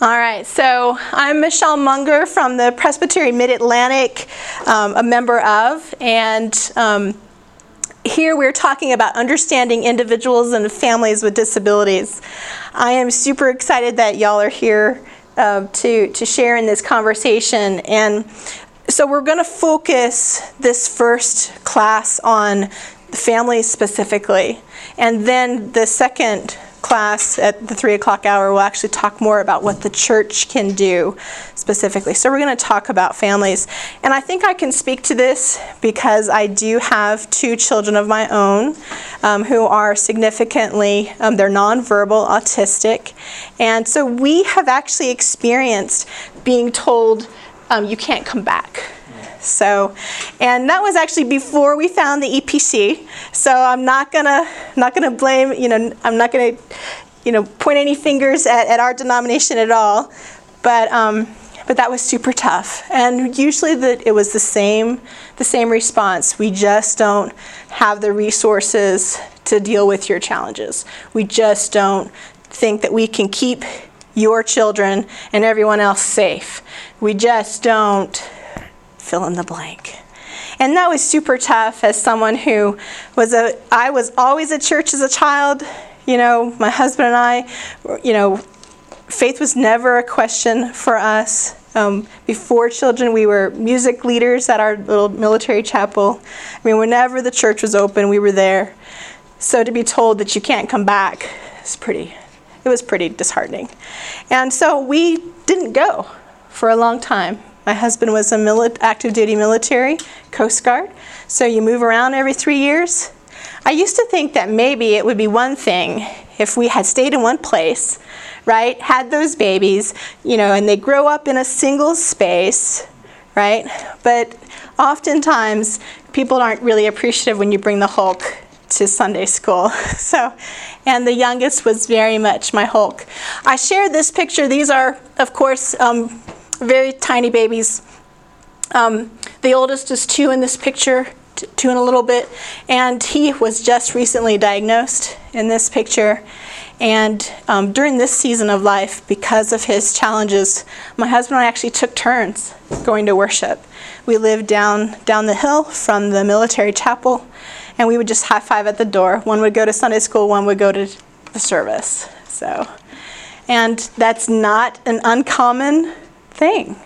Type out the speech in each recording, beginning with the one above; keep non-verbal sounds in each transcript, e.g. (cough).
All right, so I'm Michelle Munger from the Presbytery Mid Atlantic, um, a member of, and um, here we're talking about understanding individuals and families with disabilities. I am super excited that y'all are here uh, to, to share in this conversation. And so we're going to focus this first class on families specifically. And then the second class at the three o'clock hour we'll actually talk more about what the church can do specifically. So we're going to talk about families. And I think I can speak to this because I do have two children of my own um, who are significantly, um, they're nonverbal, autistic. And so we have actually experienced being told, um, you can't come back so, and that was actually before we found the EPC. So I'm not gonna not gonna blame. You know, I'm not gonna you know point any fingers at, at our denomination at all. But um, but that was super tough. And usually the, it was the same the same response. We just don't have the resources to deal with your challenges. We just don't think that we can keep your children and everyone else safe. We just don't fill in the blank. And that was super tough as someone who was a, I was always at church as a child. You know, my husband and I, you know, faith was never a question for us. Um, before children, we were music leaders at our little military chapel. I mean, whenever the church was open, we were there. So to be told that you can't come back is pretty, it was pretty disheartening. And so we didn't go for a long time. My husband was a mili- active duty military, Coast Guard, so you move around every three years. I used to think that maybe it would be one thing if we had stayed in one place, right? Had those babies, you know, and they grow up in a single space, right? But oftentimes people aren't really appreciative when you bring the Hulk to Sunday school. (laughs) So, and the youngest was very much my Hulk. I shared this picture. These are, of course, um, very tiny babies. Um, the oldest is two in this picture, t- two and a little bit, and he was just recently diagnosed in this picture. And um, during this season of life, because of his challenges, my husband and I actually took turns going to worship. We lived down down the hill from the military chapel, and we would just high five at the door. One would go to Sunday school, one would go to the service. So, and that's not an uncommon thing.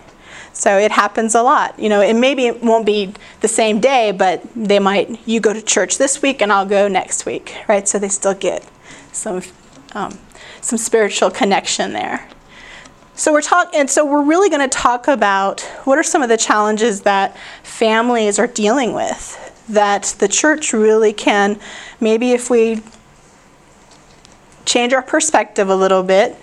So it happens a lot. You know, and maybe it won't be the same day, but they might, you go to church this week and I'll go next week, right? So they still get some, um, some spiritual connection there. So we're talking, and so we're really going to talk about what are some of the challenges that families are dealing with that the church really can, maybe if we change our perspective a little bit,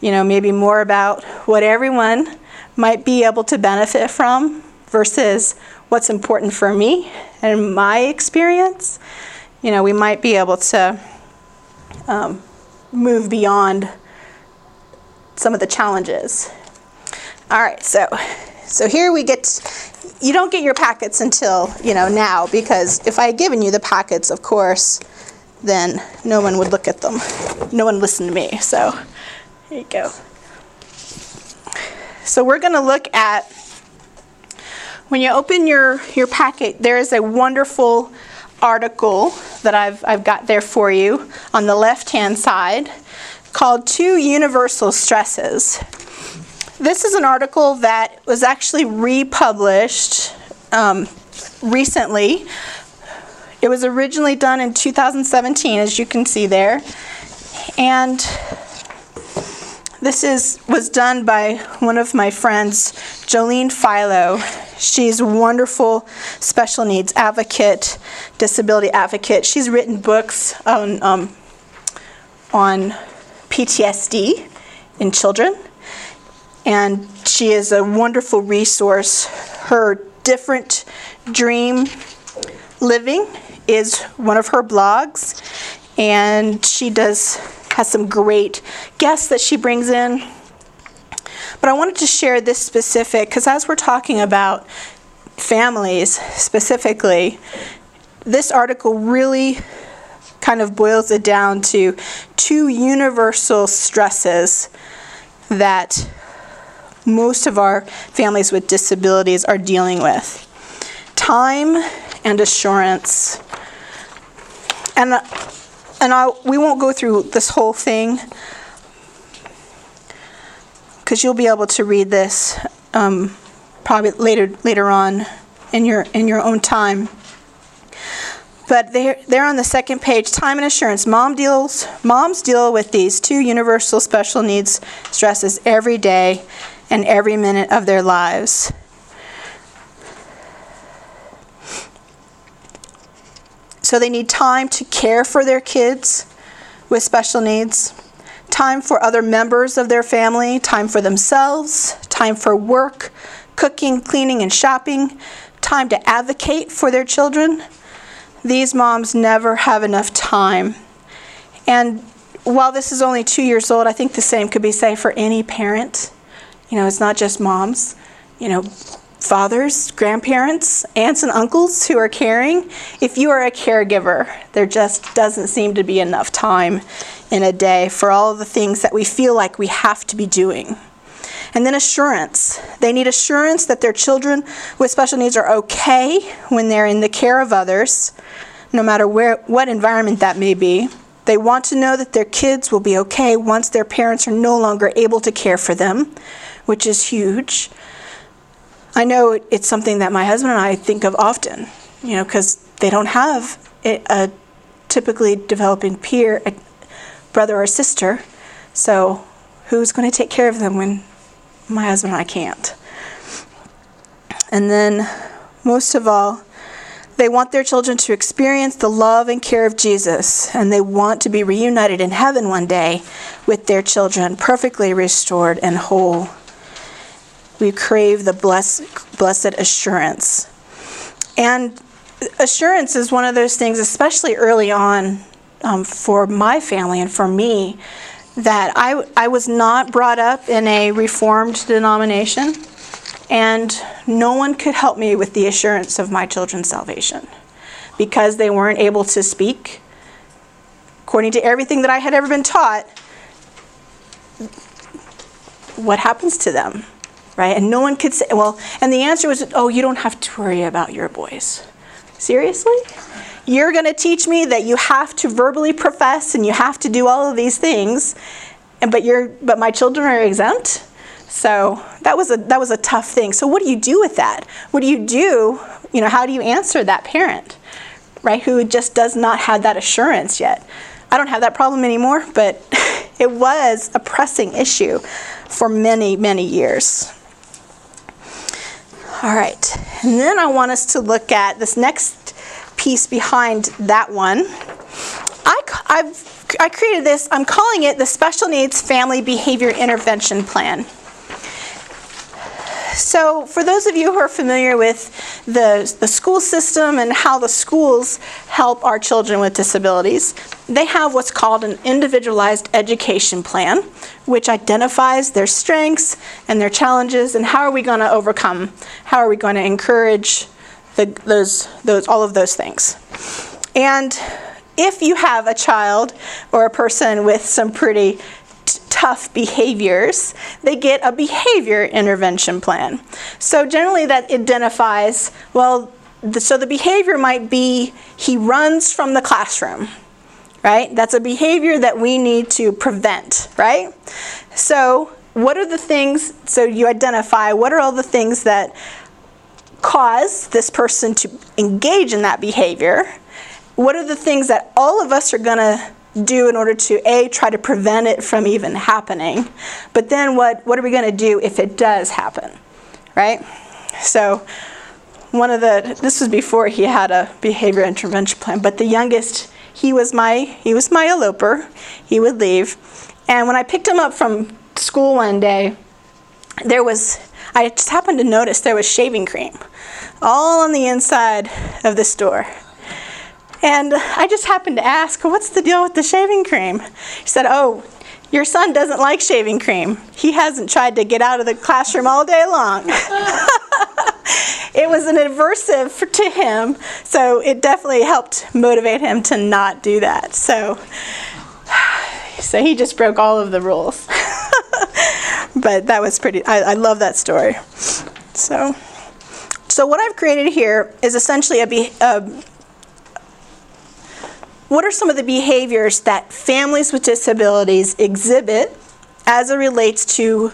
you know, maybe more about what everyone might be able to benefit from versus what's important for me and my experience, you know, we might be able to um, move beyond some of the challenges. All right, so so here we get. You don't get your packets until you know now because if I had given you the packets, of course, then no one would look at them. No one listened to me. So here you go. So we're going to look at when you open your, your packet, there is a wonderful article that I've, I've got there for you on the left hand side called Two Universal Stresses. This is an article that was actually republished um, recently. It was originally done in 2017, as you can see there. And this is was done by one of my friends, Jolene Philo. She's a wonderful special needs advocate, disability advocate. She's written books on um, on PTSD in children, and she is a wonderful resource. Her different dream living is one of her blogs, and she does has some great guests that she brings in. But I wanted to share this specific because as we're talking about families specifically, this article really kind of boils it down to two universal stresses that most of our families with disabilities are dealing with time and assurance. And, uh, and I, we won't go through this whole thing because you'll be able to read this um, probably later, later on in your, in your own time. But they're, they're on the second page time and assurance. Mom deals, moms deal with these two universal special needs stresses every day and every minute of their lives. So they need time to care for their kids with special needs, time for other members of their family, time for themselves, time for work, cooking, cleaning, and shopping, time to advocate for their children. These moms never have enough time. And while this is only two years old, I think the same could be said for any parent. You know, it's not just moms. You know, fathers, grandparents, aunts, and uncles who are caring. If you are a caregiver, there just doesn't seem to be enough time in a day for all the things that we feel like we have to be doing. And then assurance. They need assurance that their children with special needs are okay when they're in the care of others, no matter where what environment that may be. They want to know that their kids will be okay once their parents are no longer able to care for them, which is huge. I know it's something that my husband and I think of often, you know, because they don't have a, typically developing peer, a brother or sister. So, who's going to take care of them when my husband and I can't? And then, most of all, they want their children to experience the love and care of Jesus, and they want to be reunited in heaven one day with their children, perfectly restored and whole we crave the blessed, blessed assurance. And assurance is one of those things, especially early on um, for my family and for me, that I, I was not brought up in a reformed denomination, and no one could help me with the assurance of my children's salvation because they weren't able to speak. According to everything that I had ever been taught, what happens to them? Right? And no one could say, well, and the answer was, oh, you don't have to worry about your boys. Seriously? You're going to teach me that you have to verbally profess and you have to do all of these things, and but you're but my children are exempt. So that was a that was a tough thing. So what do you do with that? What do you do? You know, how do you answer that parent, right? Who just does not have that assurance yet. I don't have that problem anymore, but (laughs) it was a pressing issue for many many years. All right, and then I want us to look at this next piece behind that one. I, I've, I created this, I'm calling it the Special Needs Family Behavior Intervention Plan. So, for those of you who are familiar with the, the school system and how the schools help our children with disabilities, they have what's called an individualized education plan, which identifies their strengths and their challenges and how are we going to overcome, how are we going to encourage the, those, those, all of those things. And if you have a child or a person with some pretty tough behaviors, they get a behavior intervention plan. So generally that identifies, well, the, so the behavior might be he runs from the classroom, right? That's a behavior that we need to prevent, right? So what are the things, so you identify what are all the things that cause this person to engage in that behavior? What are the things that all of us are going to do in order to a try to prevent it from even happening. But then what what are we going to do if it does happen right? So one of the this was before he had a behavior intervention plan but the youngest he was my he was my eloper. He would leave. And when i picked him up from school one day there was i just happened to notice there was shaving cream all on the inside of the store and I just happened to ask, what's the deal with the shaving cream? She said, oh, your son doesn't like shaving cream. He hasn't tried to get out of the classroom all day long. (laughs) it was an aversive to him, so it definitely helped motivate him to not do that. So, (sighs) so he just broke all of the rules. (laughs) but that was pretty. I, I love that story. So, so what I've created here is essentially a. Be, a what are some of the behaviors that families with disabilities exhibit as it relates to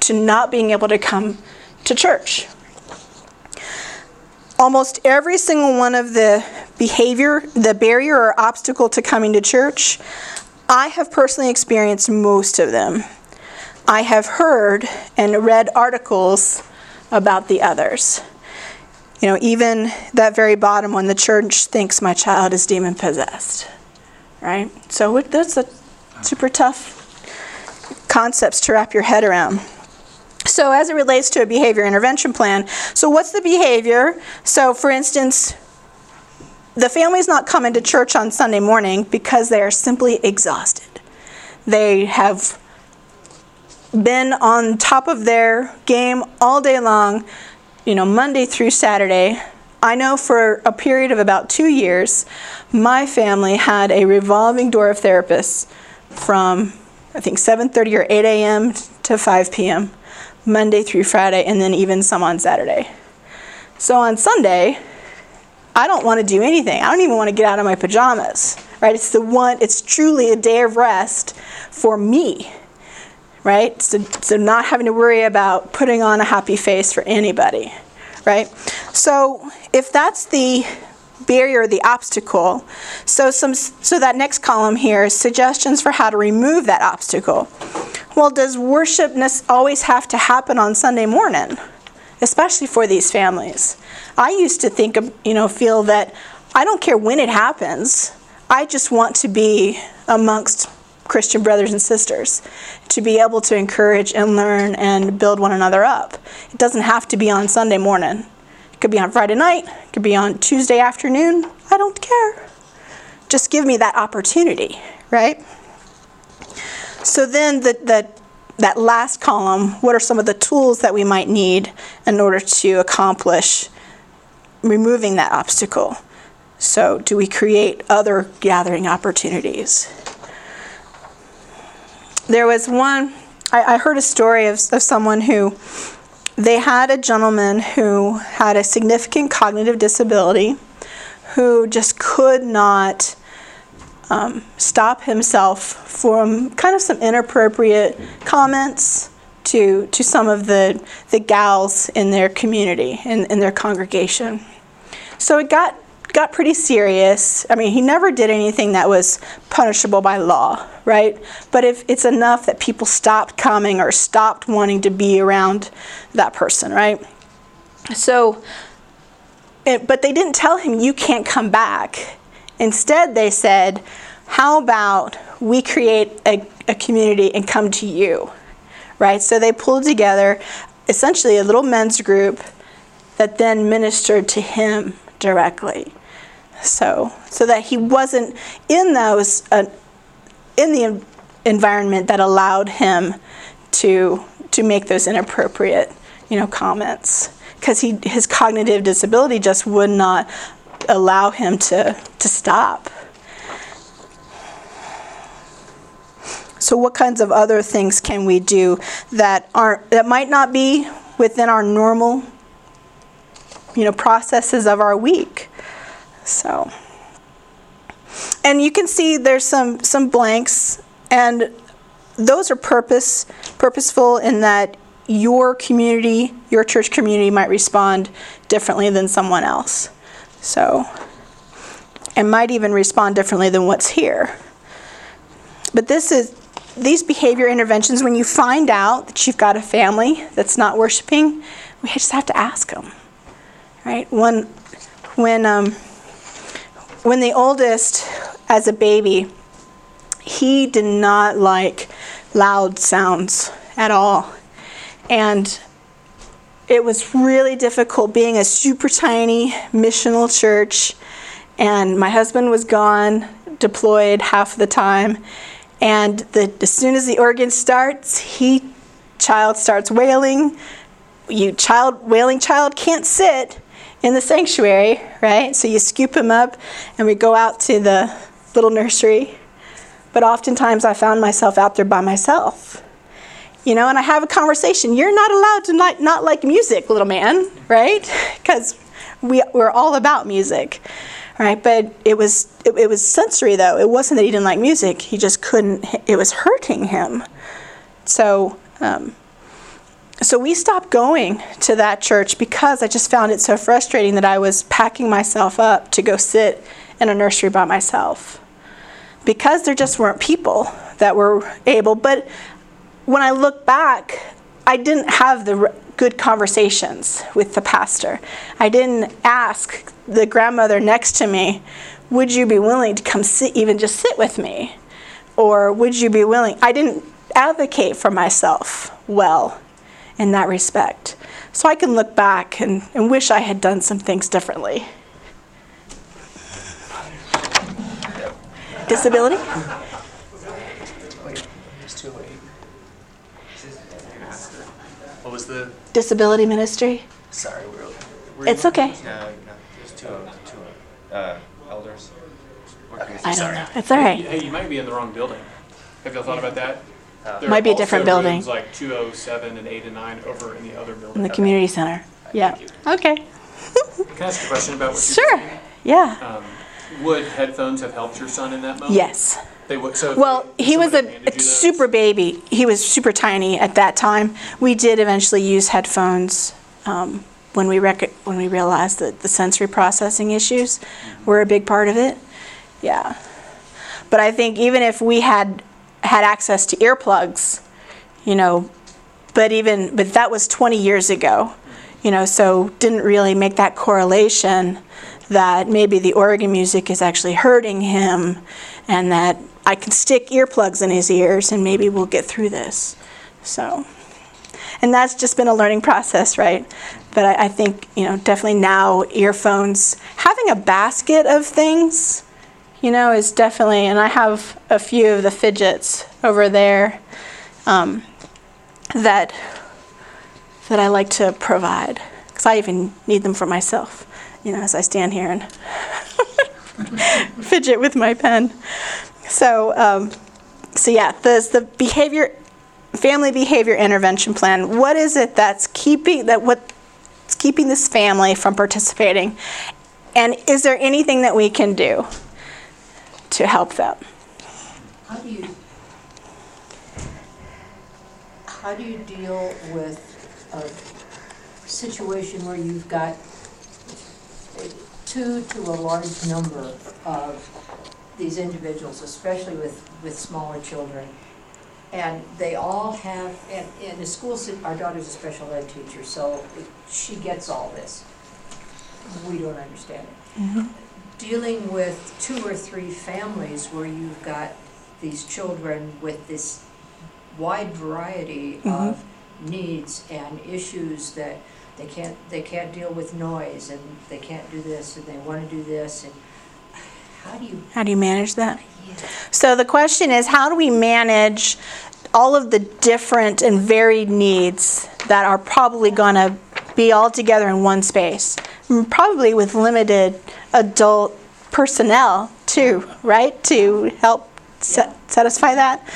to not being able to come to church? Almost every single one of the behavior, the barrier or obstacle to coming to church, I have personally experienced most of them. I have heard and read articles about the others. You know, even that very bottom one, the church thinks my child is demon possessed. Right? So that's a super tough concepts to wrap your head around. So, as it relates to a behavior intervention plan, so what's the behavior? So, for instance, the family's not coming to church on Sunday morning because they are simply exhausted. They have been on top of their game all day long you know, Monday through Saturday. I know for a period of about two years, my family had a revolving door of therapists from I think 7:30 or 8 a.m. to 5 p.m. Monday through Friday, and then even some on Saturday. So on Sunday, I don't want to do anything. I don't even want to get out of my pajamas. Right? It's the one. It's truly a day of rest for me right? So, so not having to worry about putting on a happy face for anybody, right? So if that's the barrier, the obstacle, so some so that next column here is suggestions for how to remove that obstacle. Well, does worship always have to happen on Sunday morning, especially for these families? I used to think, you know, feel that I don't care when it happens. I just want to be amongst Christian brothers and sisters to be able to encourage and learn and build one another up. It doesn't have to be on Sunday morning. It could be on Friday night, it could be on Tuesday afternoon. I don't care. Just give me that opportunity, right? So then the, the that last column, what are some of the tools that we might need in order to accomplish removing that obstacle? So, do we create other gathering opportunities? There was one, I, I heard a story of, of someone who they had a gentleman who had a significant cognitive disability who just could not um, stop himself from kind of some inappropriate comments to to some of the the gals in their community in, in their congregation. So it got got pretty serious. I mean, he never did anything that was punishable by law, right? But if it's enough that people stopped coming or stopped wanting to be around that person, right? So, it, but they didn't tell him, you can't come back. Instead, they said, how about we create a, a community and come to you, right? So they pulled together essentially a little men's group that then ministered to him directly so so that he wasn't in those uh, in the environment that allowed him to to make those inappropriate you know comments. Because he his cognitive disability just would not allow him to to stop. So what kinds of other things can we do that aren't that might not be within our normal you know processes of our week so, and you can see there's some some blanks, and those are purpose purposeful in that your community, your church community, might respond differently than someone else. So, and might even respond differently than what's here. But this is these behavior interventions. When you find out that you've got a family that's not worshiping, we just have to ask them. Right? When when um, when the oldest, as a baby, he did not like loud sounds at all. And it was really difficult being a super tiny missional church. And my husband was gone, deployed half the time. And the, as soon as the organ starts, he child starts wailing. You child wailing child can't sit in the sanctuary, right? So you scoop him up and we go out to the little nursery. But oftentimes I found myself out there by myself. you know, and I have a conversation. You're not allowed to not, not like music, little man, right? (laughs) Because we, we're all about music, right? But it was, it, it was sensory, though. It wasn't that he didn't like music, he just couldn't, it was hurting him. So, um, so we stopped going to that church because I just found it so frustrating that I was packing myself up to go sit in a nursery by myself. Because there just weren't people that were able. But when I look back, I didn't have the good conversations with the pastor. I didn't ask the grandmother next to me, would you be willing to come sit, even just sit with me? Or would you be willing? I didn't advocate for myself well in that respect. So I can look back and, and wish I had done some things differently. Disability? What was the? Disability ministry? Sorry, we were. were It's okay. No, no, there's two, two uh, elders. Okay, I don't sorry. know. It's all right. Hey, you might be in the wrong building. Have y'all thought about that? There Might be a different building. Like 207 and 8 and 9 over in the other In building. the community center. Yeah. Okay. (laughs) Can I ask a question about what you Sure. Yeah. Um, would headphones have helped your son in that moment? Yes. They would. So if Well, they- he was someone a, handed a you those- super baby. He was super tiny at that time. We did eventually use headphones um, when we rec- when we realized that the sensory processing issues were a big part of it. Yeah. But I think even if we had had access to earplugs, you know, but even but that was 20 years ago, you know, so didn't really make that correlation that maybe the organ music is actually hurting him and that I can stick earplugs in his ears and maybe we'll get through this. So, and that's just been a learning process, right? But I, I think, you know, definitely now earphones, having a basket of things, you know, is definitely, and I have a few of the fidgets over there um, that that I like to provide because I even need them for myself. You know, as I stand here and (laughs) fidget with my pen. So, um, so yeah, the the behavior, family behavior intervention plan. What is it that's keeping that what's keeping this family from participating, and is there anything that we can do to help them? How do you, how do you deal with a situation where you've got two to a large number of these individuals, especially with, with smaller children? And they all have, and in the school, our daughter's a special ed teacher, so she gets all this. We don't understand it mm-hmm. Dealing with two or three families where you've got these children with this wide variety mm-hmm. of needs and issues that they can't, they can't deal with noise and they can't do this and they want to do this and how do you, How do you manage that? yeah, So the question is, how do we manage all of the different and varied needs that are probably going to be all together in one space? Probably with limited adult personnel too, right? To help sa- satisfy that.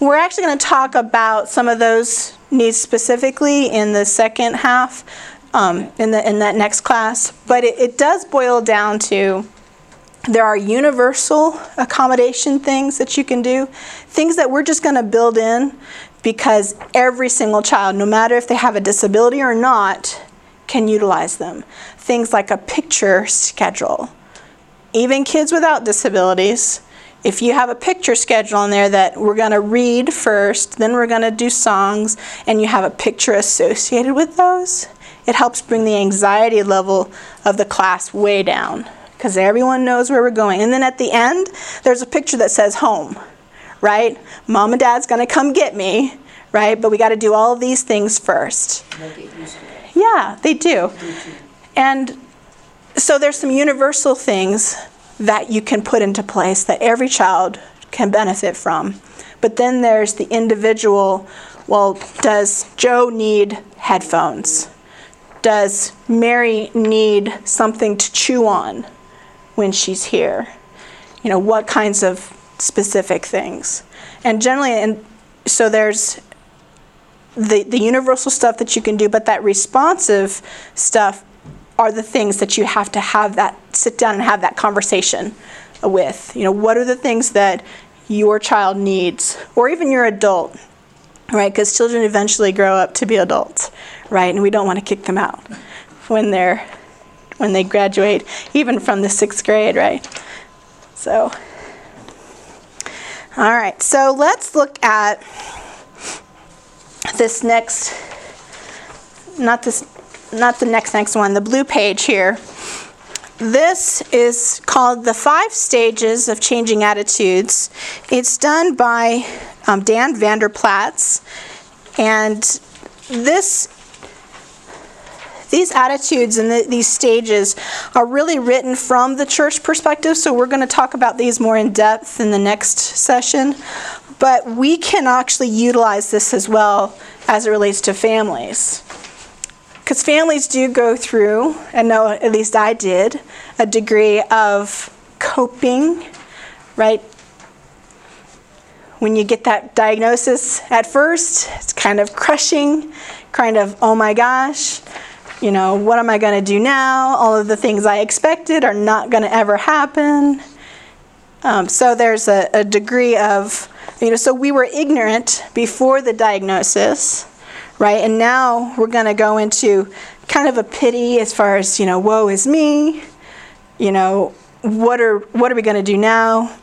We're actually going to talk about some of those needs specifically in the second half, um, in the in that next class. But it, it does boil down to there are universal accommodation things that you can do, things that we're just going to build in because every single child, no matter if they have a disability or not, can utilize them. Things like a picture schedule. Even kids without disabilities, if you have a picture schedule in there that we're going to read first, then we're going to do songs, and you have a picture associated with those, it helps bring the anxiety level of the class way down because everyone knows where we're going. And then at the end, there's a picture that says home, right? Mom and dad's going to come get me, right? But we got to do all of these things first. make it used to it? Yeah, they do. And so there's some universal things that you can put into place that every child can benefit from. But then there's the individual well, does Joe need headphones? Does Mary need something to chew on when she's here? You know, what kinds of specific things? And generally, and so there's the, the universal stuff that you can do, but that responsive stuff are the things that you have to have that sit down and have that conversation with. You know, what are the things that your child needs, or even your adult, right? Because children eventually grow up to be adults, right? And we don't want to kick them out when they're when they graduate, even from the sixth grade, right? So, all right. So let's look at this next, not this, not the next next one, the blue page here. This is called the five stages of changing attitudes. It's done by um, Dan Vander Plaats, and this these attitudes and the, these stages are really written from the church perspective, so we're going to talk about these more in depth in the next session. But we can actually utilize this as well as it relates to families. Because families do go through, and know at least I did, a degree of coping, right? When you get that diagnosis at first, it's kind of crushing, kind of, oh my gosh, you know, what am I going to do now? All of the things I expected are not going to ever happen. Um, so there's a, a degree of, you know, so we were ignorant before the diagnosis, right? And now we're going to go into kind of a pity as far as, you know, woe is me. You know, what are what are we going to do now?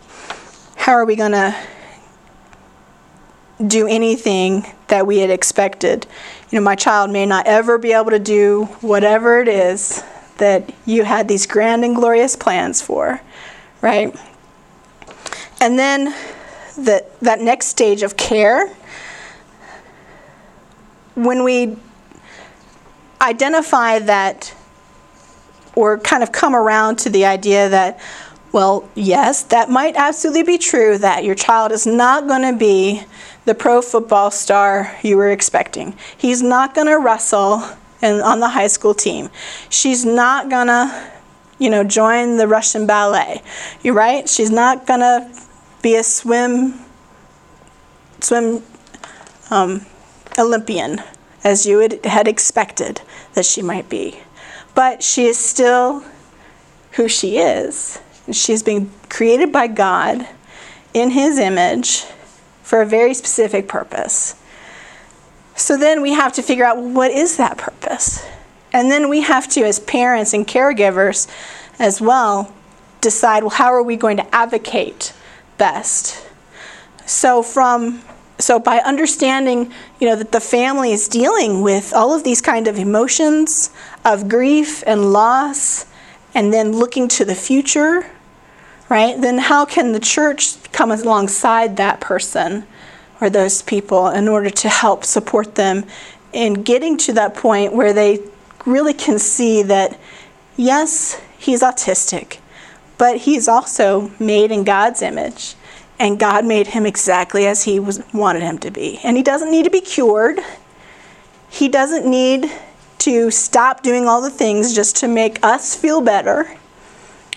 How are we going to do anything that we had expected? you know, my child may not ever be able to do whatever it is that you had these grand and glorious plans for, right? And then the, that next stage of care, when we identify that or kind of come around to the idea that, well, yes, that might absolutely be true that your child is not going to be the pro football star you were expecting. He's not going to wrestle in, on the high school team. She's not going to, you know, join the Russian ballet. You're right? She's not going to be a swim swim um, Olympian as you had expected that she might be. But she is still who she is. She's been created by God in His image for a very specific purpose. So then we have to figure out well, what is that purpose? And then we have to, as parents and caregivers as well, decide well, how are we going to advocate best? So from so by understanding you know that the family is dealing with all of these kind of emotions of grief and loss and then looking to the future right? Then how can the church come alongside that person or those people in order to help support them in getting to that point where they really can see that, yes, he's autistic, but he's also made in God's image. And God made him exactly as he was, wanted him to be. And he doesn't need to be cured. He doesn't need to stop doing all the things just to make us feel better,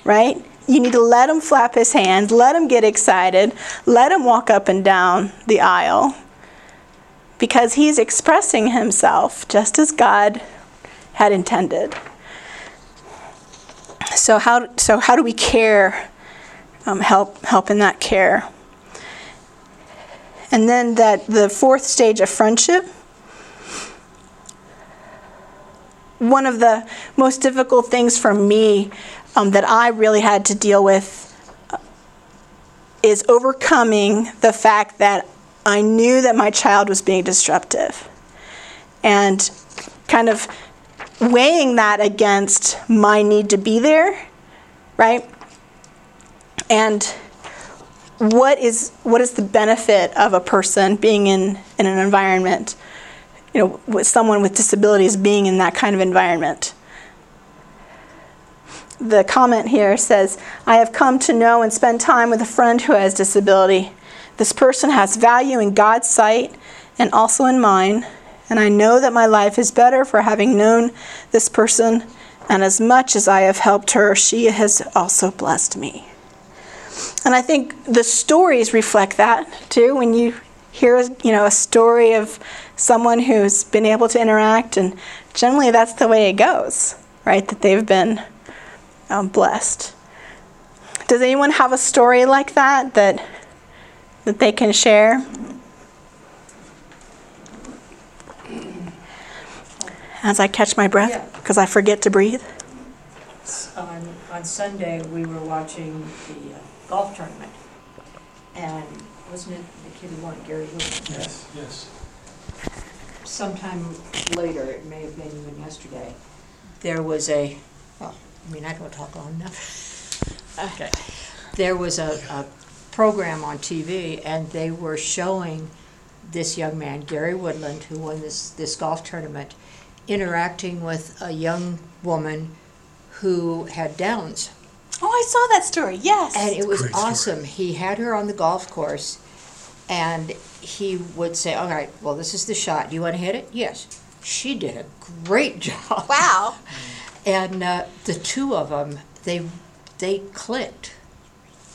right? You need to let him flap his hands, let him get excited, let him walk up and down the aisle because he's expressing himself just as God had intended. So how so how do we care? Um, help help in that care. And then that the fourth stage of friendship. One of the most difficult things for me um, that I really had to deal with uh, is overcoming the fact that I knew that my child was being disruptive and kind of weighing that against my need to be there, right? And what is what is the benefit of a person being in, in an environment, you know, with someone with disabilities being in that kind of environment? the comment here says, I have come to know and spend time with a friend who has disability. This person has value in God's sight and also in mine, and I know that my life is better for having known this person, and as much as I have helped her, she has also blessed me. And I think the stories reflect that too. When you hear you know a story of someone who's been able to interact, and generally that's the way it goes, right? That they've been um, blessed. Does anyone have a story like that that that they can share? As I catch my breath, because I forget to breathe. On, on Sunday, we were watching the uh, golf tournament. And wasn't it the kid who won, Gary Woodland? Yes, yes. Sometime later, it may have been even yesterday, there was a, well, I mean, I don't talk long enough. (laughs) Okay. There was a, a program on TV and they were showing this young man, Gary Woodland, who won this, this golf tournament, interacting with a young woman who had Downs. Oh, I saw that story. Yes. And it was Great story. awesome. He had her on the golf course, and he would say, "All right, well, this is the shot. Do you want to hit it?" Yes. She did a great (laughs) job. wow. And uh, the two of them, they they clicked.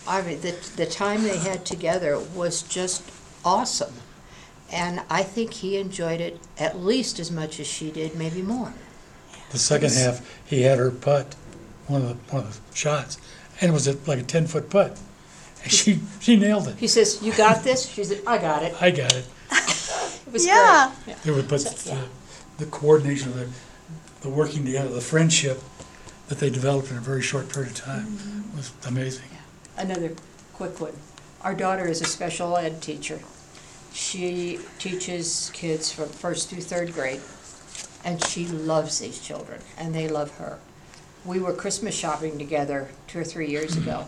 I mean, the the time they had together was just awesome, and I think he enjoyed it at least as much as she did, maybe more. The second half, he had her putt, one of the, one of the shots, and it was a- like a ten-foot putt. And she, she nailed it. He says, "You got this." She said, "I got it." I got it. (laughs) It was Yeah. great. There was, but the, the coordination, of the, the working together, the friendship that they developed in a very short period of time mm-hmm. was amazing. Another quick one. Our daughter is a special ed teacher. She teaches kids from first through third grade, and she loves these children, and they love her. We were Christmas shopping together two or three years ago,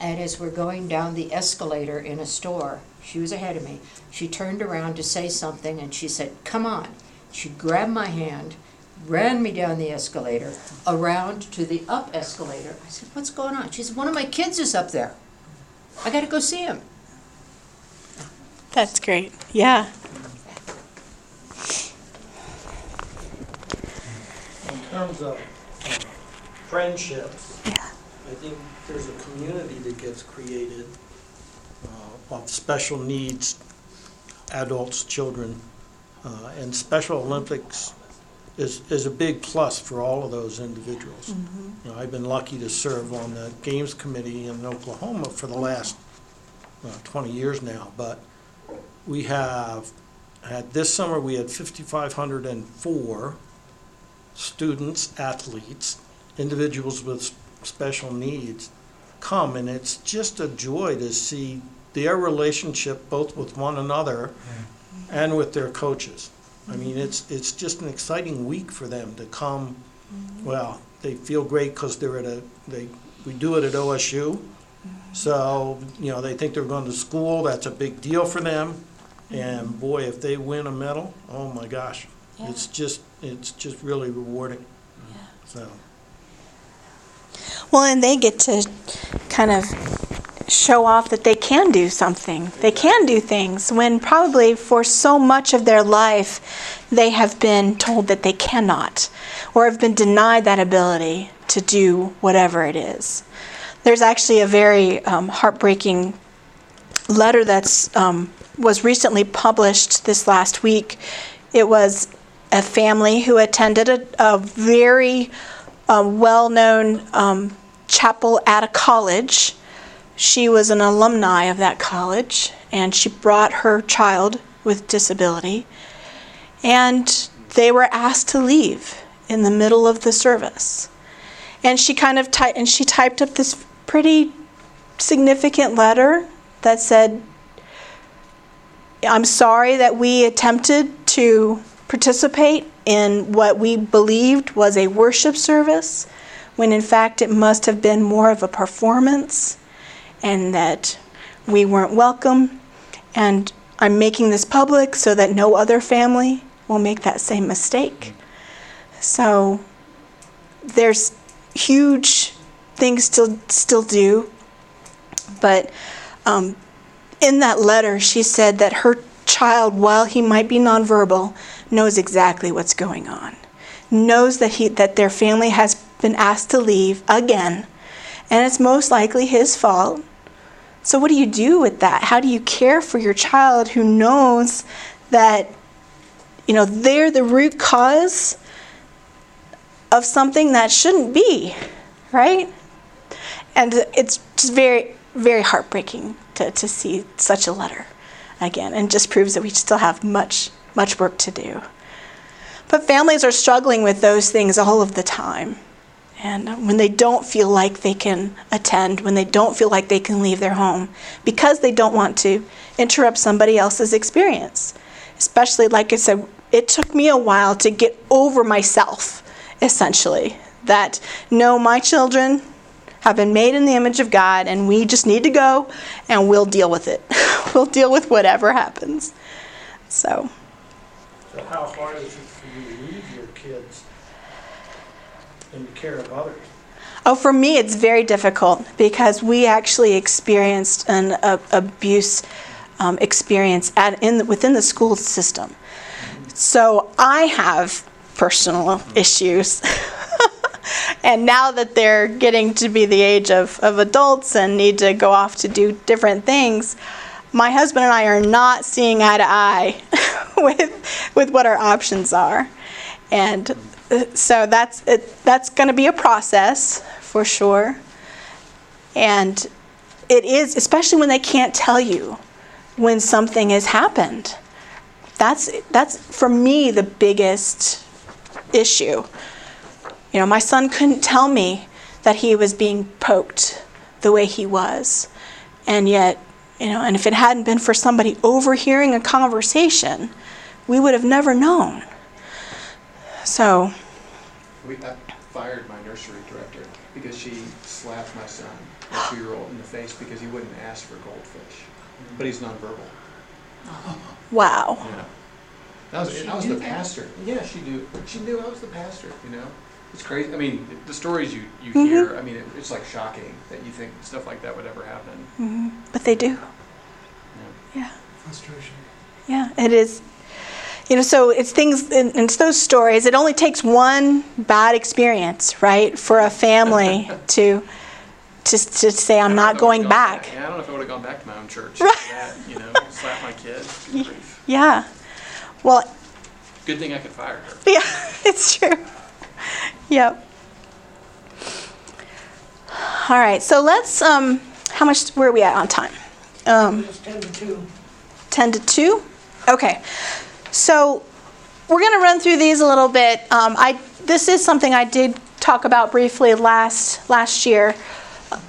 and as we're going down the escalator in a store, she was ahead of me. She turned around to say something, and she said, "Come on." She grabbed my hand, ran me down the escalator, around to the up escalator. I said, "What's going on?" She said, "One of my kids is up there. I got to go see him." That's great. Yeah. In terms of friendships, Yeah. I think there's a community that gets created uh, of special needs adults, children, uh, and Special Olympics is, is a big plus for all of those individuals. You know, I've been lucky to serve on the Games Committee in Oklahoma for the last uh, 20 years now, but we have had, this summer, we had 5,504 students, athletes, individuals with special needs come, and it's just a joy to see their relationship both with one another and with their coaches. I mm-hmm. mean, it's, it's just an exciting week for them to come, mm-hmm. well, they feel great because they're at a, they, we do it at OSU. Mm-hmm. So, you know, they think they're going to school, that's a big deal for them. And boy, if they win a medal, oh my gosh, it's just, it's just really rewarding. So, Well, and they get to kind of show off that they can do something. They can do things when probably for so much of their life they have been told that they cannot or have been denied that ability to do whatever it is. There's actually a very um, heartbreaking letter that's um, was recently published this last week. It was a family who attended a, a very um, well-known um, chapel at a college. She was an alumni of that college, and she brought her child with disability, and they were asked to leave in the middle of the service. And she kind of ty- and she typed up this pretty significant letter that said, I'm sorry that we attempted to participate in what we believed was a worship service, when in fact it must have been more of a performance, and that we weren't welcome. And I'm making this public so that no other family will make that same mistake. So there's huge things to still do, but um, in that letter, she said that her child, while he might be nonverbal, knows exactly what's going on, knows that he that their family has been asked to leave again, and it's most likely his fault So, what do you do with that? How do you care for your child who knows that, you know, they're the root cause of something that shouldn't be, right? And it's just very, very heartbreaking to, to see such a letter again, and just proves that we still have much, much work to do. But families are struggling with those things all of the time. And when they don't feel like they can attend, when they don't feel like they can leave their home, because they don't want to interrupt somebody else's experience. Especially, like I said, it took me a while to get over myself, essentially. That, no, my children have been made in the image of God, and we just need to go and we'll deal with it. (laughs) we'll deal with whatever happens. So. So how hard is it for you to leave your kids in the care of others? Oh, for me, it's very difficult because we actually experienced an abuse um, experience at, in, within the school system. So I have personal issues. (laughs) and now that they're getting to be the age of, of adults and need to go off to do different things, my husband and I are not seeing eye to eye (laughs) (laughs) with, with what our options are. And uh, so that's, it, that's going to be a process for sure. And it is, especially when they can't tell you when something has happened. That's, that's for me the biggest issue. You know, my son couldn't tell me that he was being poked the way he was. And yet, you know, and if it hadn't been for somebody overhearing a conversation, we would have never known. So, We, I fired my nursery director because she slapped my son, a two-year-old, in the face because he wouldn't ask for goldfish. But he's nonverbal. wow. Yeah. That was, and I was the pastor. Yeah, she knew. She knew I was the pastor. You know, it's crazy. I mean, the stories you you mm-hmm. hear. I mean, it, it's like shocking that you think stuff like that would ever happen. Mm-hmm. But they do. Yeah. Yeah. Frustration. Yeah, it is. You know, so it's things, and and it's those stories. It only takes one bad experience, right, for a family (laughs) to, to, to say, I'm don't know not if I going would've back. Yeah, I don't know if I would have gone back to my own church. Right. That, you know, (laughs) slap my kid. Grief. Yeah. Well, Good thing I could fire her. (laughs) yeah, it's true. Yep. All right, so let's, um, how much, where are we at on time? Um, ten to two. 10 to 2? Okay. So we're going to run through these a little bit. Um, I, this is something I did talk about briefly last, last year.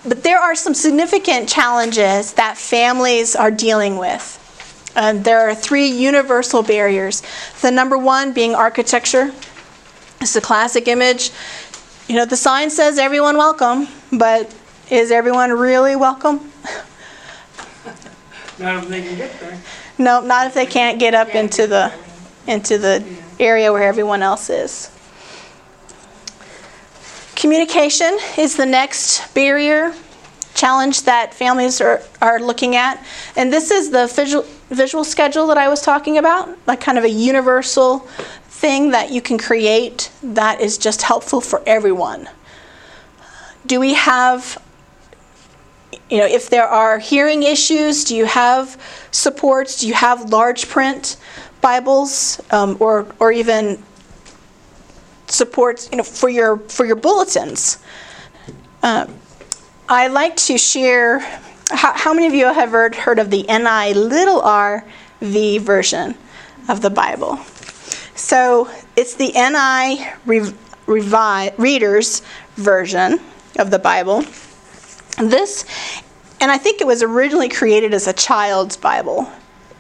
But there are some significant challenges that families are dealing with. And there are three universal barriers. The number one being architecture. It's a classic image. You know, the sign says everyone welcome, but is everyone really welcome? Now, if they can get there. No, not if they can't get up into the into the area where everyone else is. Communication is the next barrier challenge that families are, are looking at. And this is the visual, visual schedule that I was talking about, like kind of a universal thing that you can create that is just helpful for everyone. Do we have you know, if there are hearing issues, do you have supports? Do you have large print Bibles, um, or or even supports, you know, for your for your bulletins? Uh, I like to share. How, how many of you have heard heard of the NI little r V version of the Bible? So it's the NI Rev- Revi- Readers version of the Bible. This, and I think it was originally created as a child's Bible,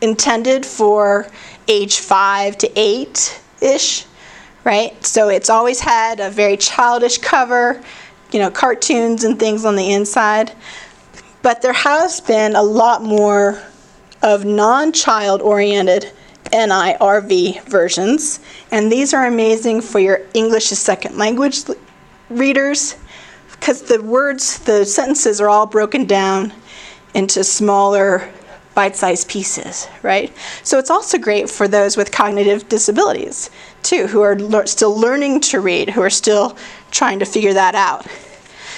intended for age five to eight ish, right? So it's always had a very childish cover, you know, cartoons and things on the inside. But there has been a lot more of non child oriented NIRV versions, and these are amazing for your English as second language readers because the words, the sentences are all broken down into smaller bite-sized pieces, right? So it's also great for those with cognitive disabilities too, who are lear- still learning to read, who are still trying to figure that out.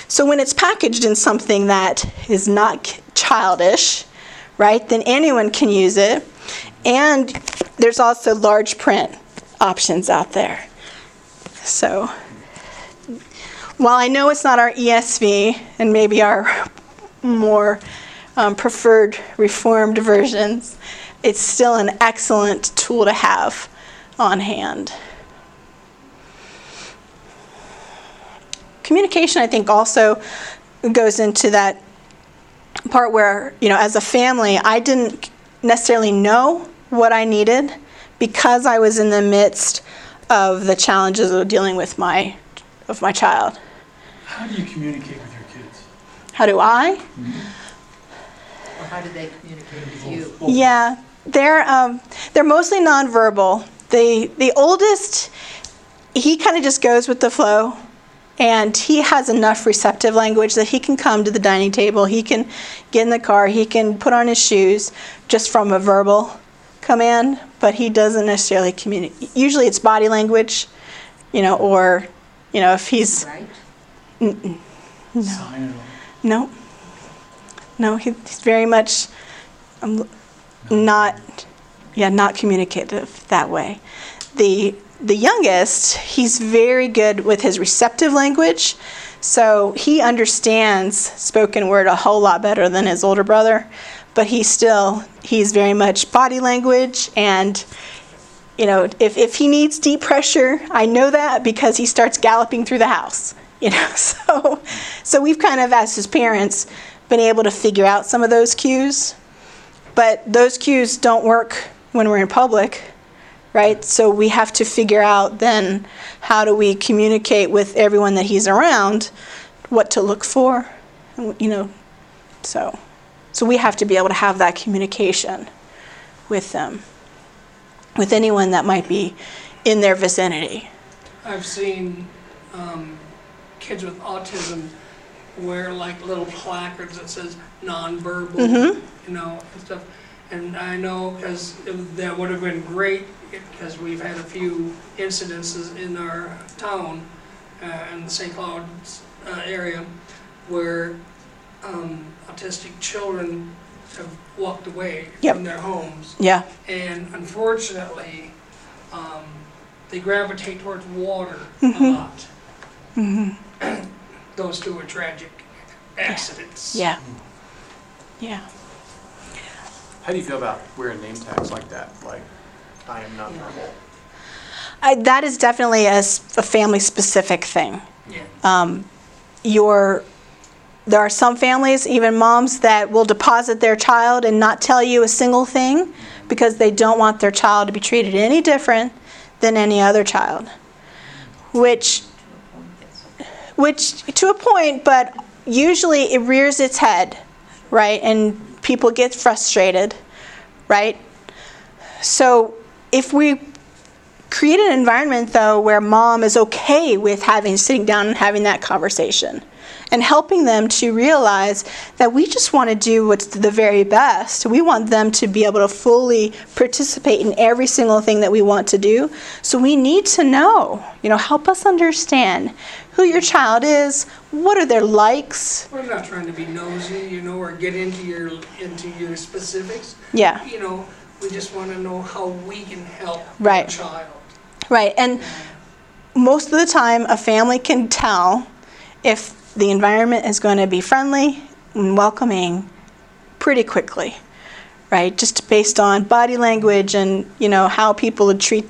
So when it's packaged in something that is not childish, right, then anyone can use it. And there's also large print options out there. So while I know it's not our ESV and maybe our more um, preferred reformed versions, it's still an excellent tool to have on hand. Communication, I think, also goes into that part where, you know, as a family, I didn't necessarily know what I needed because I was in the midst of the challenges of dealing with my of my child. How do you communicate with your kids? How do I? Or how do they communicate with you? Yeah, they're um, they're mostly nonverbal. The the oldest, he kind of just goes with the flow, and he has enough receptive language that he can come to the dining table. He can get in the car. He can put on his shoes just from a verbal command, but he doesn't necessarily communicate. Usually, it's body language, you know, or you know, if he's Right? Sign it on. no, no, he, he's very much um, not, yeah, not communicative that way. The the youngest, he's very good with his receptive language, so he understands spoken word a whole lot better than his older brother. But he still, he's very much body language and. You know, if, if he needs deep pressure, I know that because he starts galloping through the house. (laughs) You know, so so we've kind of, as his parents, been able to figure out some of those cues. But those cues don't work when we're in public, right? So we have to figure out then how do we communicate with everyone that he's around, what to look for, you know. So, so we have to be able to have that communication with them, with anyone that might be in their vicinity. I've seen um, kids with autism wear like little placards that says nonverbal, Mhm. you know, and stuff. And I know because that would have been great because we've had a few incidences in our town, uh, in the St. Cloud uh, area, where um, autistic children have walked away Yep. from their homes. Yeah. And unfortunately, um, they gravitate towards water Mhm. a lot. (clears throat) Those two were tragic accidents. Yeah. Yeah. How do you feel about wearing name tags like that? Like, I am not normal. I, that is definitely a, s- a family specific thing. Yeah. Um, your, there are some families, even moms, that will deposit their child and not tell you a single thing because they don't want their child to be treated any different than any other child. Which, which to a point, but usually it rears its head, right? And people get frustrated, right? So if we create an environment though where mom is okay with having sitting down and having that conversation and helping them to realize that we just want to do what's the very best. We want them to be able to fully participate in every single thing that we want to do. So we need to know, you know, help us understand who your child is, what are their likes. We're not trying to be nosy, you know, or get into your, into your specifics. Yeah. You know, we just want to know how we can help Right. our child. Right. And most of the time, a family can tell if the environment is going to be friendly and welcoming pretty quickly, right? Just based on body language and you know how people would treat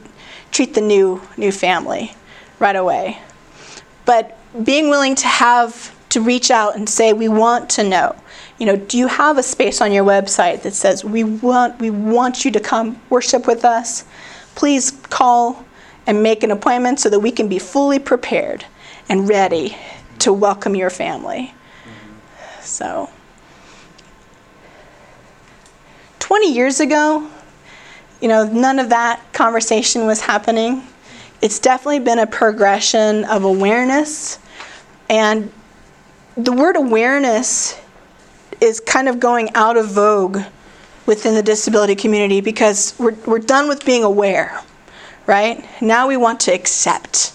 treat the new new family right away. But being willing to have to reach out and say we want to know. You know, do you have a space on your website that says we want we want you to come worship with us? Please call and make an appointment so that we can be fully prepared and ready to welcome your family. So 20 years ago, you know, none of that conversation was happening. It's definitely been a progression of awareness. And the word awareness is kind of going out of vogue within the disability community because we're, we're done with being aware, right? Now we want to accept.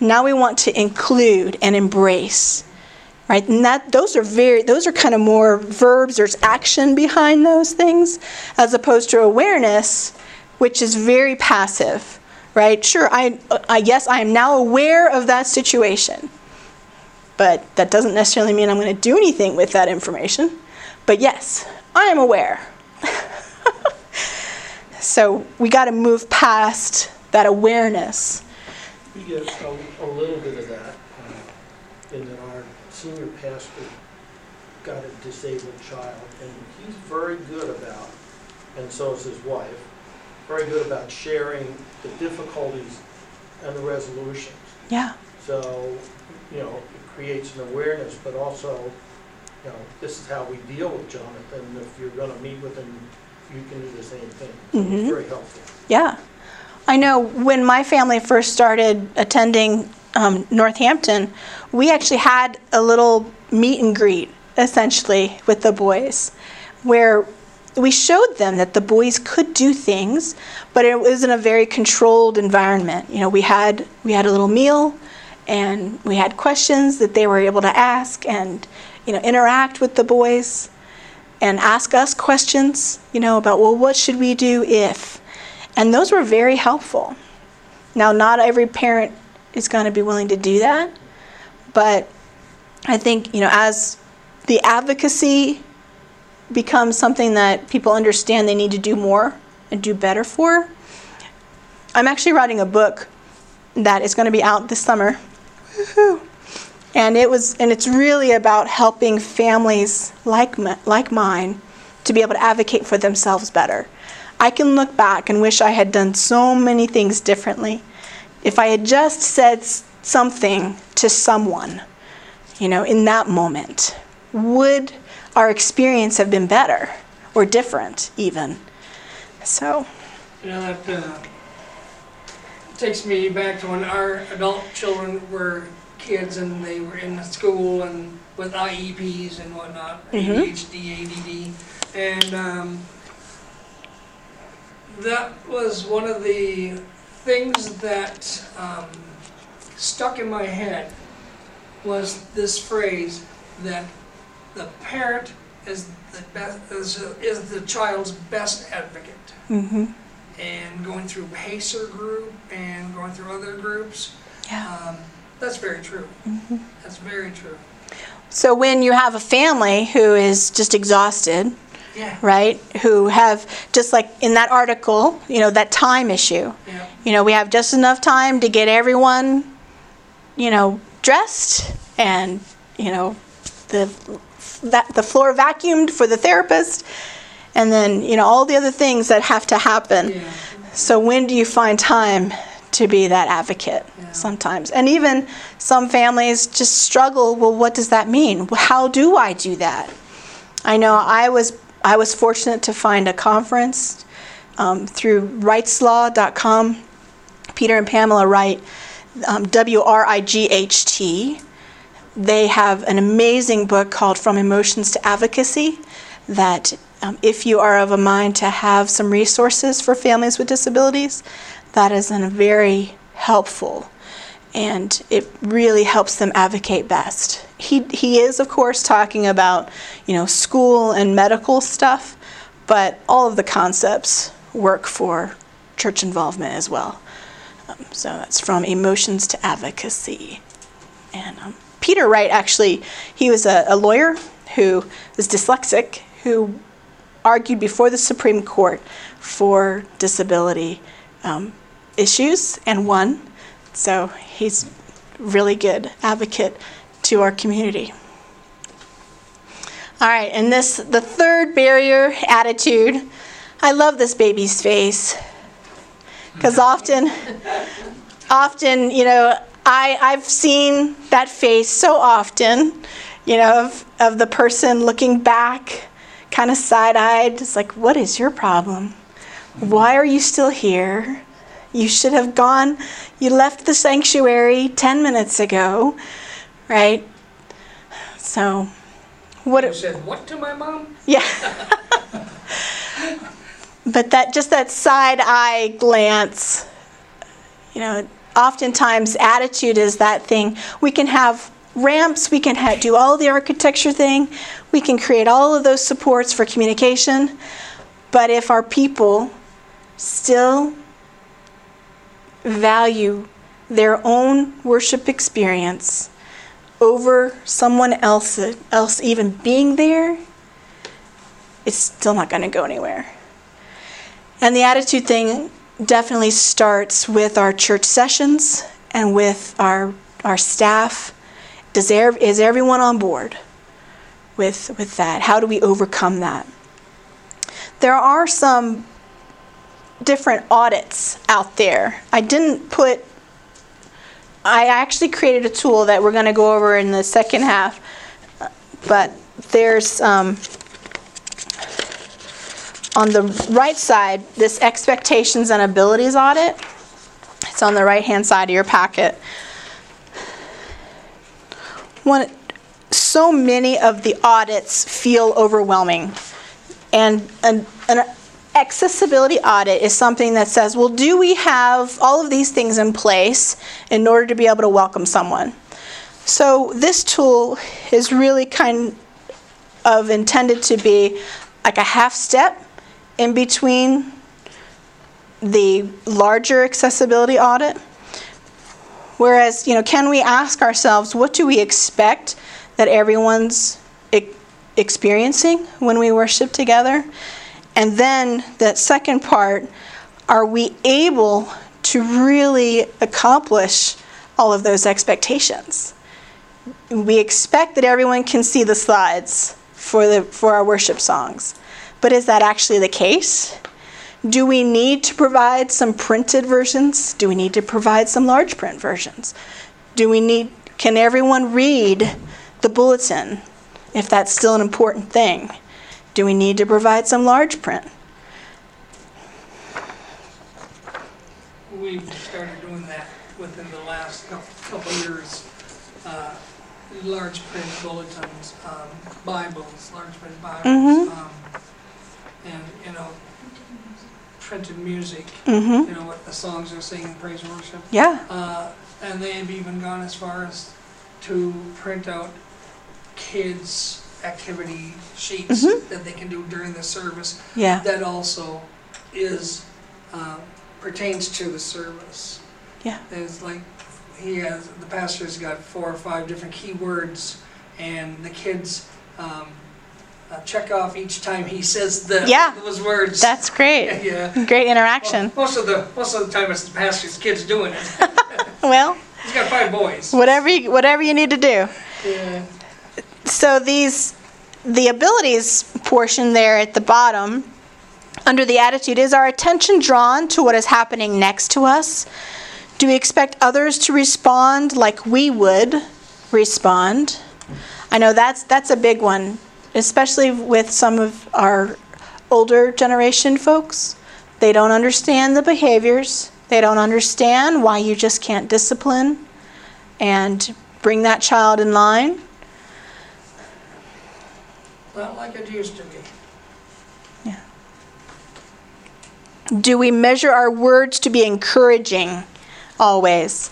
Now we want to include and embrace. right? And that those are very those are kind of more verbs. There's action behind those things, as opposed to awareness, which is very passive, right? Sure, I, I yes, I am now aware of that situation, but that doesn't necessarily mean I'm going to do anything with that information. But yes, I am aware. (laughs) so we got to move past that awareness. We get a, a little bit of that, uh, in that our senior pastor got a disabled child, and he's very good about, and so is his wife, very good about sharing the difficulties and the resolutions. Yeah. So, you know, it creates an awareness, but also, you know, this is how we deal with Jonathan. If you're gonna meet with him, you can do the same thing. So Mhm. it's very helpful. Yeah. I know when my family first started attending um, Northampton, we actually had a little meet and greet, essentially, with the boys, where we showed them that the boys could do things, but it was in a very controlled environment. You know, we had we had a little meal, and we had questions that they were able to ask and you know interact with the boys, and ask us questions. You know about well, what should we do if? And those were very helpful. Now, not every parent is going to be willing to do that, but I think, you know, as the advocacy becomes something that people understand they need to do more and do better for, I'm actually writing a book that is going to be out this summer. Woohoo. And it was and it's really about helping families like mi- like mine to be able to advocate for themselves better. I can look back and wish I had done so many things differently. If I had just said something to someone, you know, in that moment, would our experience have been better or different even? So, You know, that uh, takes me back to when our adult children were kids and they were in school and with IEPs and whatnot, Mhm. ADHD, ADD. And um, that was one of the things that um, stuck in my head was this phrase that the parent is the best, is, is the child's best advocate mhm. and going through Pacer group and going through other groups. yeah. Um, that's very true. Mhm. That's very true. So when you have a family who is just exhausted, Yeah. right? Who have just like in that article, you know, that time issue. Yeah. You know, we have just enough time to get everyone, you know, dressed and, you know, the that the floor vacuumed for the therapist and then, you know, all the other things that have to happen. Yeah. So when do you find time to be that advocate Yeah. sometimes? And even some families just struggle, well what does that mean? How do I do that? I know I was I was fortunate to find a conference um, through wrightslaw.com. Peter and Pamela Wright, um, W R I G H T. They have an amazing book called From Emotions to Advocacy that um, if you are of a mind to have some resources for families with disabilities, that is a very helpful and it really helps them advocate best. He, he is, of course, talking about, you know, school and medical stuff, but all of the concepts work for church involvement as well. Um, so that's from emotions to advocacy. And um, Peter Wright, actually, he was a, a lawyer who was dyslexic, who argued before the Supreme Court for disability um, issues and won. So he's really good advocate to our community. All right, and this the third barrier attitude. I love this baby's face because often, (laughs) often you know, I I've seen that face so often, you know, of of the person looking back, kind of side-eyed, just like, what is your problem? Why are you still here? You should have gone, you left the sanctuary 10 minutes ago, right? So, what You said what to my mom? yeah. (laughs) but that just that side eye glance, you know, oftentimes attitude is that thing. We can have ramps, we can ha- do all the architecture thing, we can create all of those supports for communication. But if our people still value their own worship experience over someone else, else even being there, it's still not going to go anywhere. And the attitude thing definitely starts with our church sessions and with our our staff. Does there, is everyone on board with with that? How do we overcome that? There are some different audits out there. I didn't put I actually created a tool that we're going to go over in the second half, but there's um, on the right side this expectations and abilities audit. It's on the right hand side of your packet. One, so many of the audits feel overwhelming, and an, an accessibility audit is something that says, well, do we have all of these things in place in order to be able to welcome someone? So this tool is really kind of intended to be like a half step in between the larger accessibility audit. Whereas, you know, can we ask ourselves, what do we expect that everyone's e- experiencing when we worship together? And then that second part, are we able to really accomplish all of those expectations? We expect that everyone can see the slides for the for our worship songs. But is that actually the case? Do we need to provide some printed versions? Do we need to provide some large print versions? Do we need can everyone read the bulletin if that's still an important thing? Do we need to provide some large print? We've started doing that within the last couple years. Uh, Large print bulletins, um, Bibles, large print Bibles. Mhm. um, And, you know, printed music, Mhm. you know, what the songs they're singing, praise and worship. Yeah. Uh, And they've even gone as far as to print out kids' activity sheets Mhm. that they can do during the service. Yeah. That also is, uh, pertains to the service. Yeah. It's like, he has, the pastor's got four or five different keywords, and the kids, um, uh, check off each time he says the, Yeah. those words. That's great. (laughs) Yeah. Great interaction. Well, Most of the, most of the time it's the pastor's kids doing it. (laughs) Well, He's got five boys. whatever you, whatever you need to do. Yeah. So these the abilities portion there at the bottom under the attitude is our attention drawn to what is happening next to us? Do we expect others to respond like we would respond? I know that's that's a big one, especially with some of our older generation folks. They don't understand the behaviors. They don't understand why you just can't discipline and bring that child in line. Not like it used to be. Do we measure our words to be encouraging always?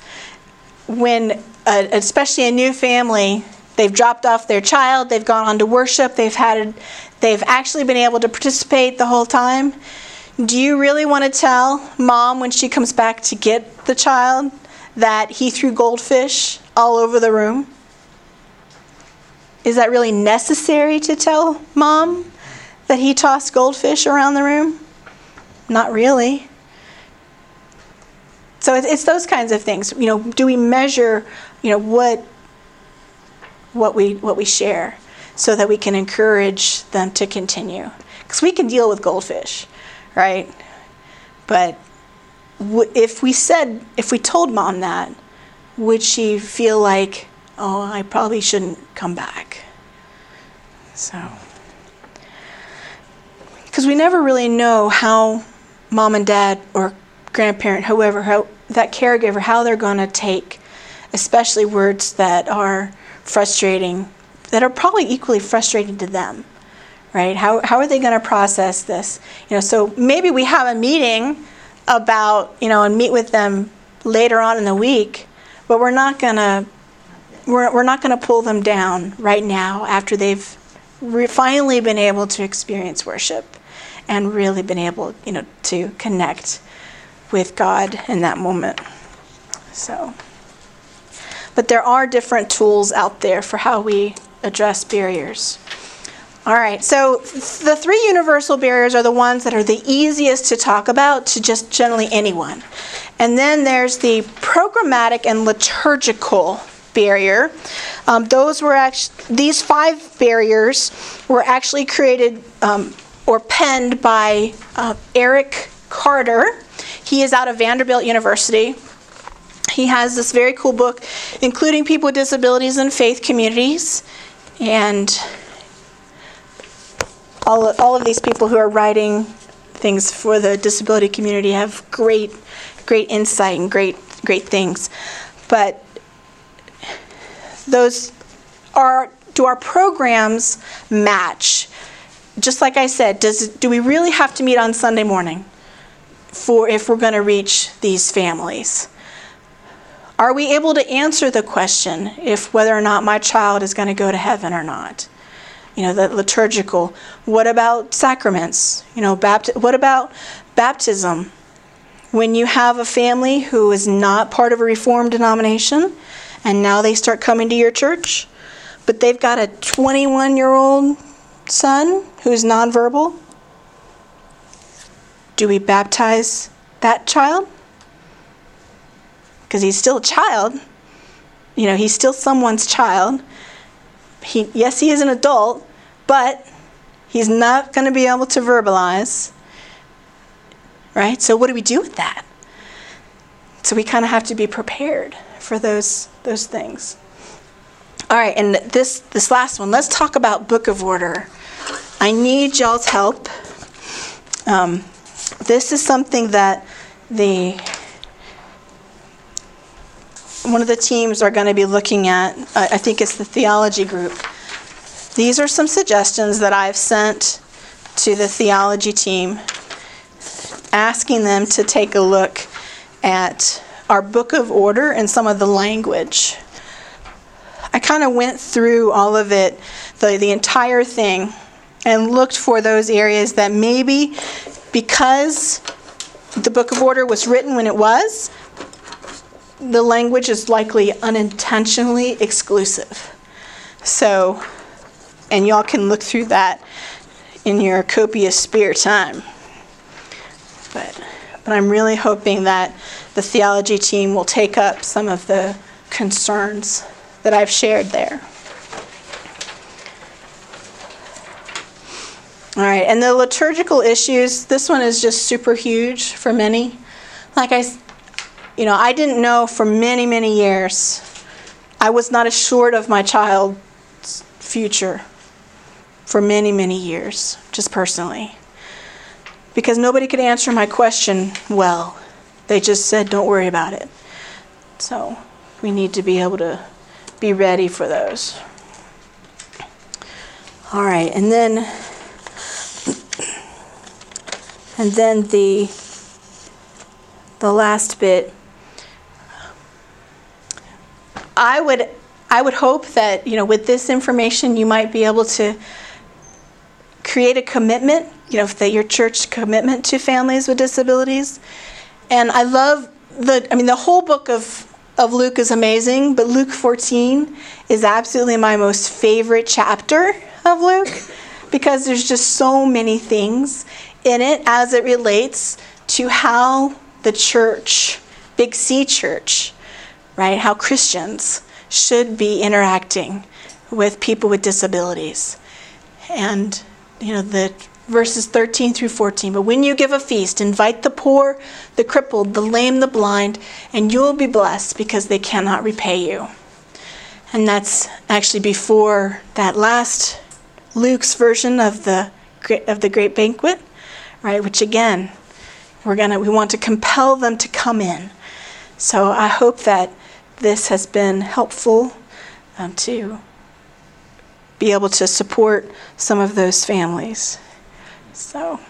When, uh, especially a new family, they've dropped off their child, they've gone on to worship, they've had, they've actually been able to participate the whole time. Do you really want to tell mom when she comes back to get the child that he threw goldfish all over the room? Is that really necessary to tell mom that he tossed goldfish around the room? Not really. So it's, those kinds of things. You know, do we measure, you know, what what we what we share, so that we can encourage them to continue? Because we can deal with goldfish, right? But w- if we said, if we told mom that, would she feel like, oh, I probably shouldn't come back? So because we never really know how mom and dad or grandparent, whoever, how, that caregiver, how they're going to take, especially words that are frustrating, that are probably equally frustrating to them, right? How, how are they going to process this? You know, so maybe we have a meeting about, you know, and meet with them later on in the week, but we're not going to we're, we're not going to pull them down right now after they've re- finally been able to experience worship and really been able, you know, to connect with God in that moment. So, but there are different tools out there for how we address barriers. All right, so the three universal barriers are the ones that are the easiest to talk about to just generally anyone. And then there's the programmatic and liturgical barrier. Um, those were actually, these five barriers were actually created um, or penned by uh, Eric Carter. He is out of Vanderbilt University. He has this very cool book, including people with disabilities and faith communities. And all, all of these people who are writing things for the disability community have great, great insight and great, great things. But those are, do our programs match? Just like I said, does, do we really have to meet on Sunday morning for if we're going to reach these families? Are we able to answer the question if whether or not my child is going to go to heaven or not? You know, the liturgical. What about sacraments? You know, what about baptism? When you have a family who is not part of a reformed denomination and now they start coming to your church, but they've got a 21 year old son who's nonverbal, do we baptize that child? Because he's still a child. You know, he's still someone's child. He, yes, he is an adult, but he's not going to be able to verbalize. Right? So, what do we do with that? So, we kind of have to be prepared for those, those things. All right, and this, this last one, let's talk about Book of Order. I need y'all's help. Um, this is something that the one of the teams are going to be looking at. I think it's the theology group. These are some suggestions that I've sent to the theology team, asking them to take a look at our book of order and some of the language. I kind of went through all of it, the, the entire thing, and looked for those areas that maybe because the book of order was written when it was, the language is likely unintentionally exclusive. So, and y'all can look through that in your copious spare time. But, but I'm really hoping that the theology team will take up some of the concerns that I've shared there. All right, and the liturgical issues, this one is just super huge for many. Like I, you know, I didn't know for many, many years. I was not assured of my child's future for many, many years, just personally. Because nobody could answer my question well. They just said, don't worry about it. So we need to be able to be ready for those. All right, and then and then the the last bit I would I would hope that, you know, with this information you might be able to create a commitment, you know, that your church commitment to families with disabilities. And I love the I mean the whole book of of Luke is amazing, but Luke 14 is absolutely my most favorite chapter of Luke because there's just so many things in it as it relates to how the church, Big C church, right, how Christians should be interacting with people with disabilities. And, you know, the verses 13 through 14. But when you give a feast, invite the poor, the crippled, the lame, the blind, and you will be blessed because they cannot repay you. And that's actually before that last Luke's version of the of the great banquet, right? Which again, we're gonna we want to compel them to come in. So I hope that this has been helpful um, to be able to support some of those families. So.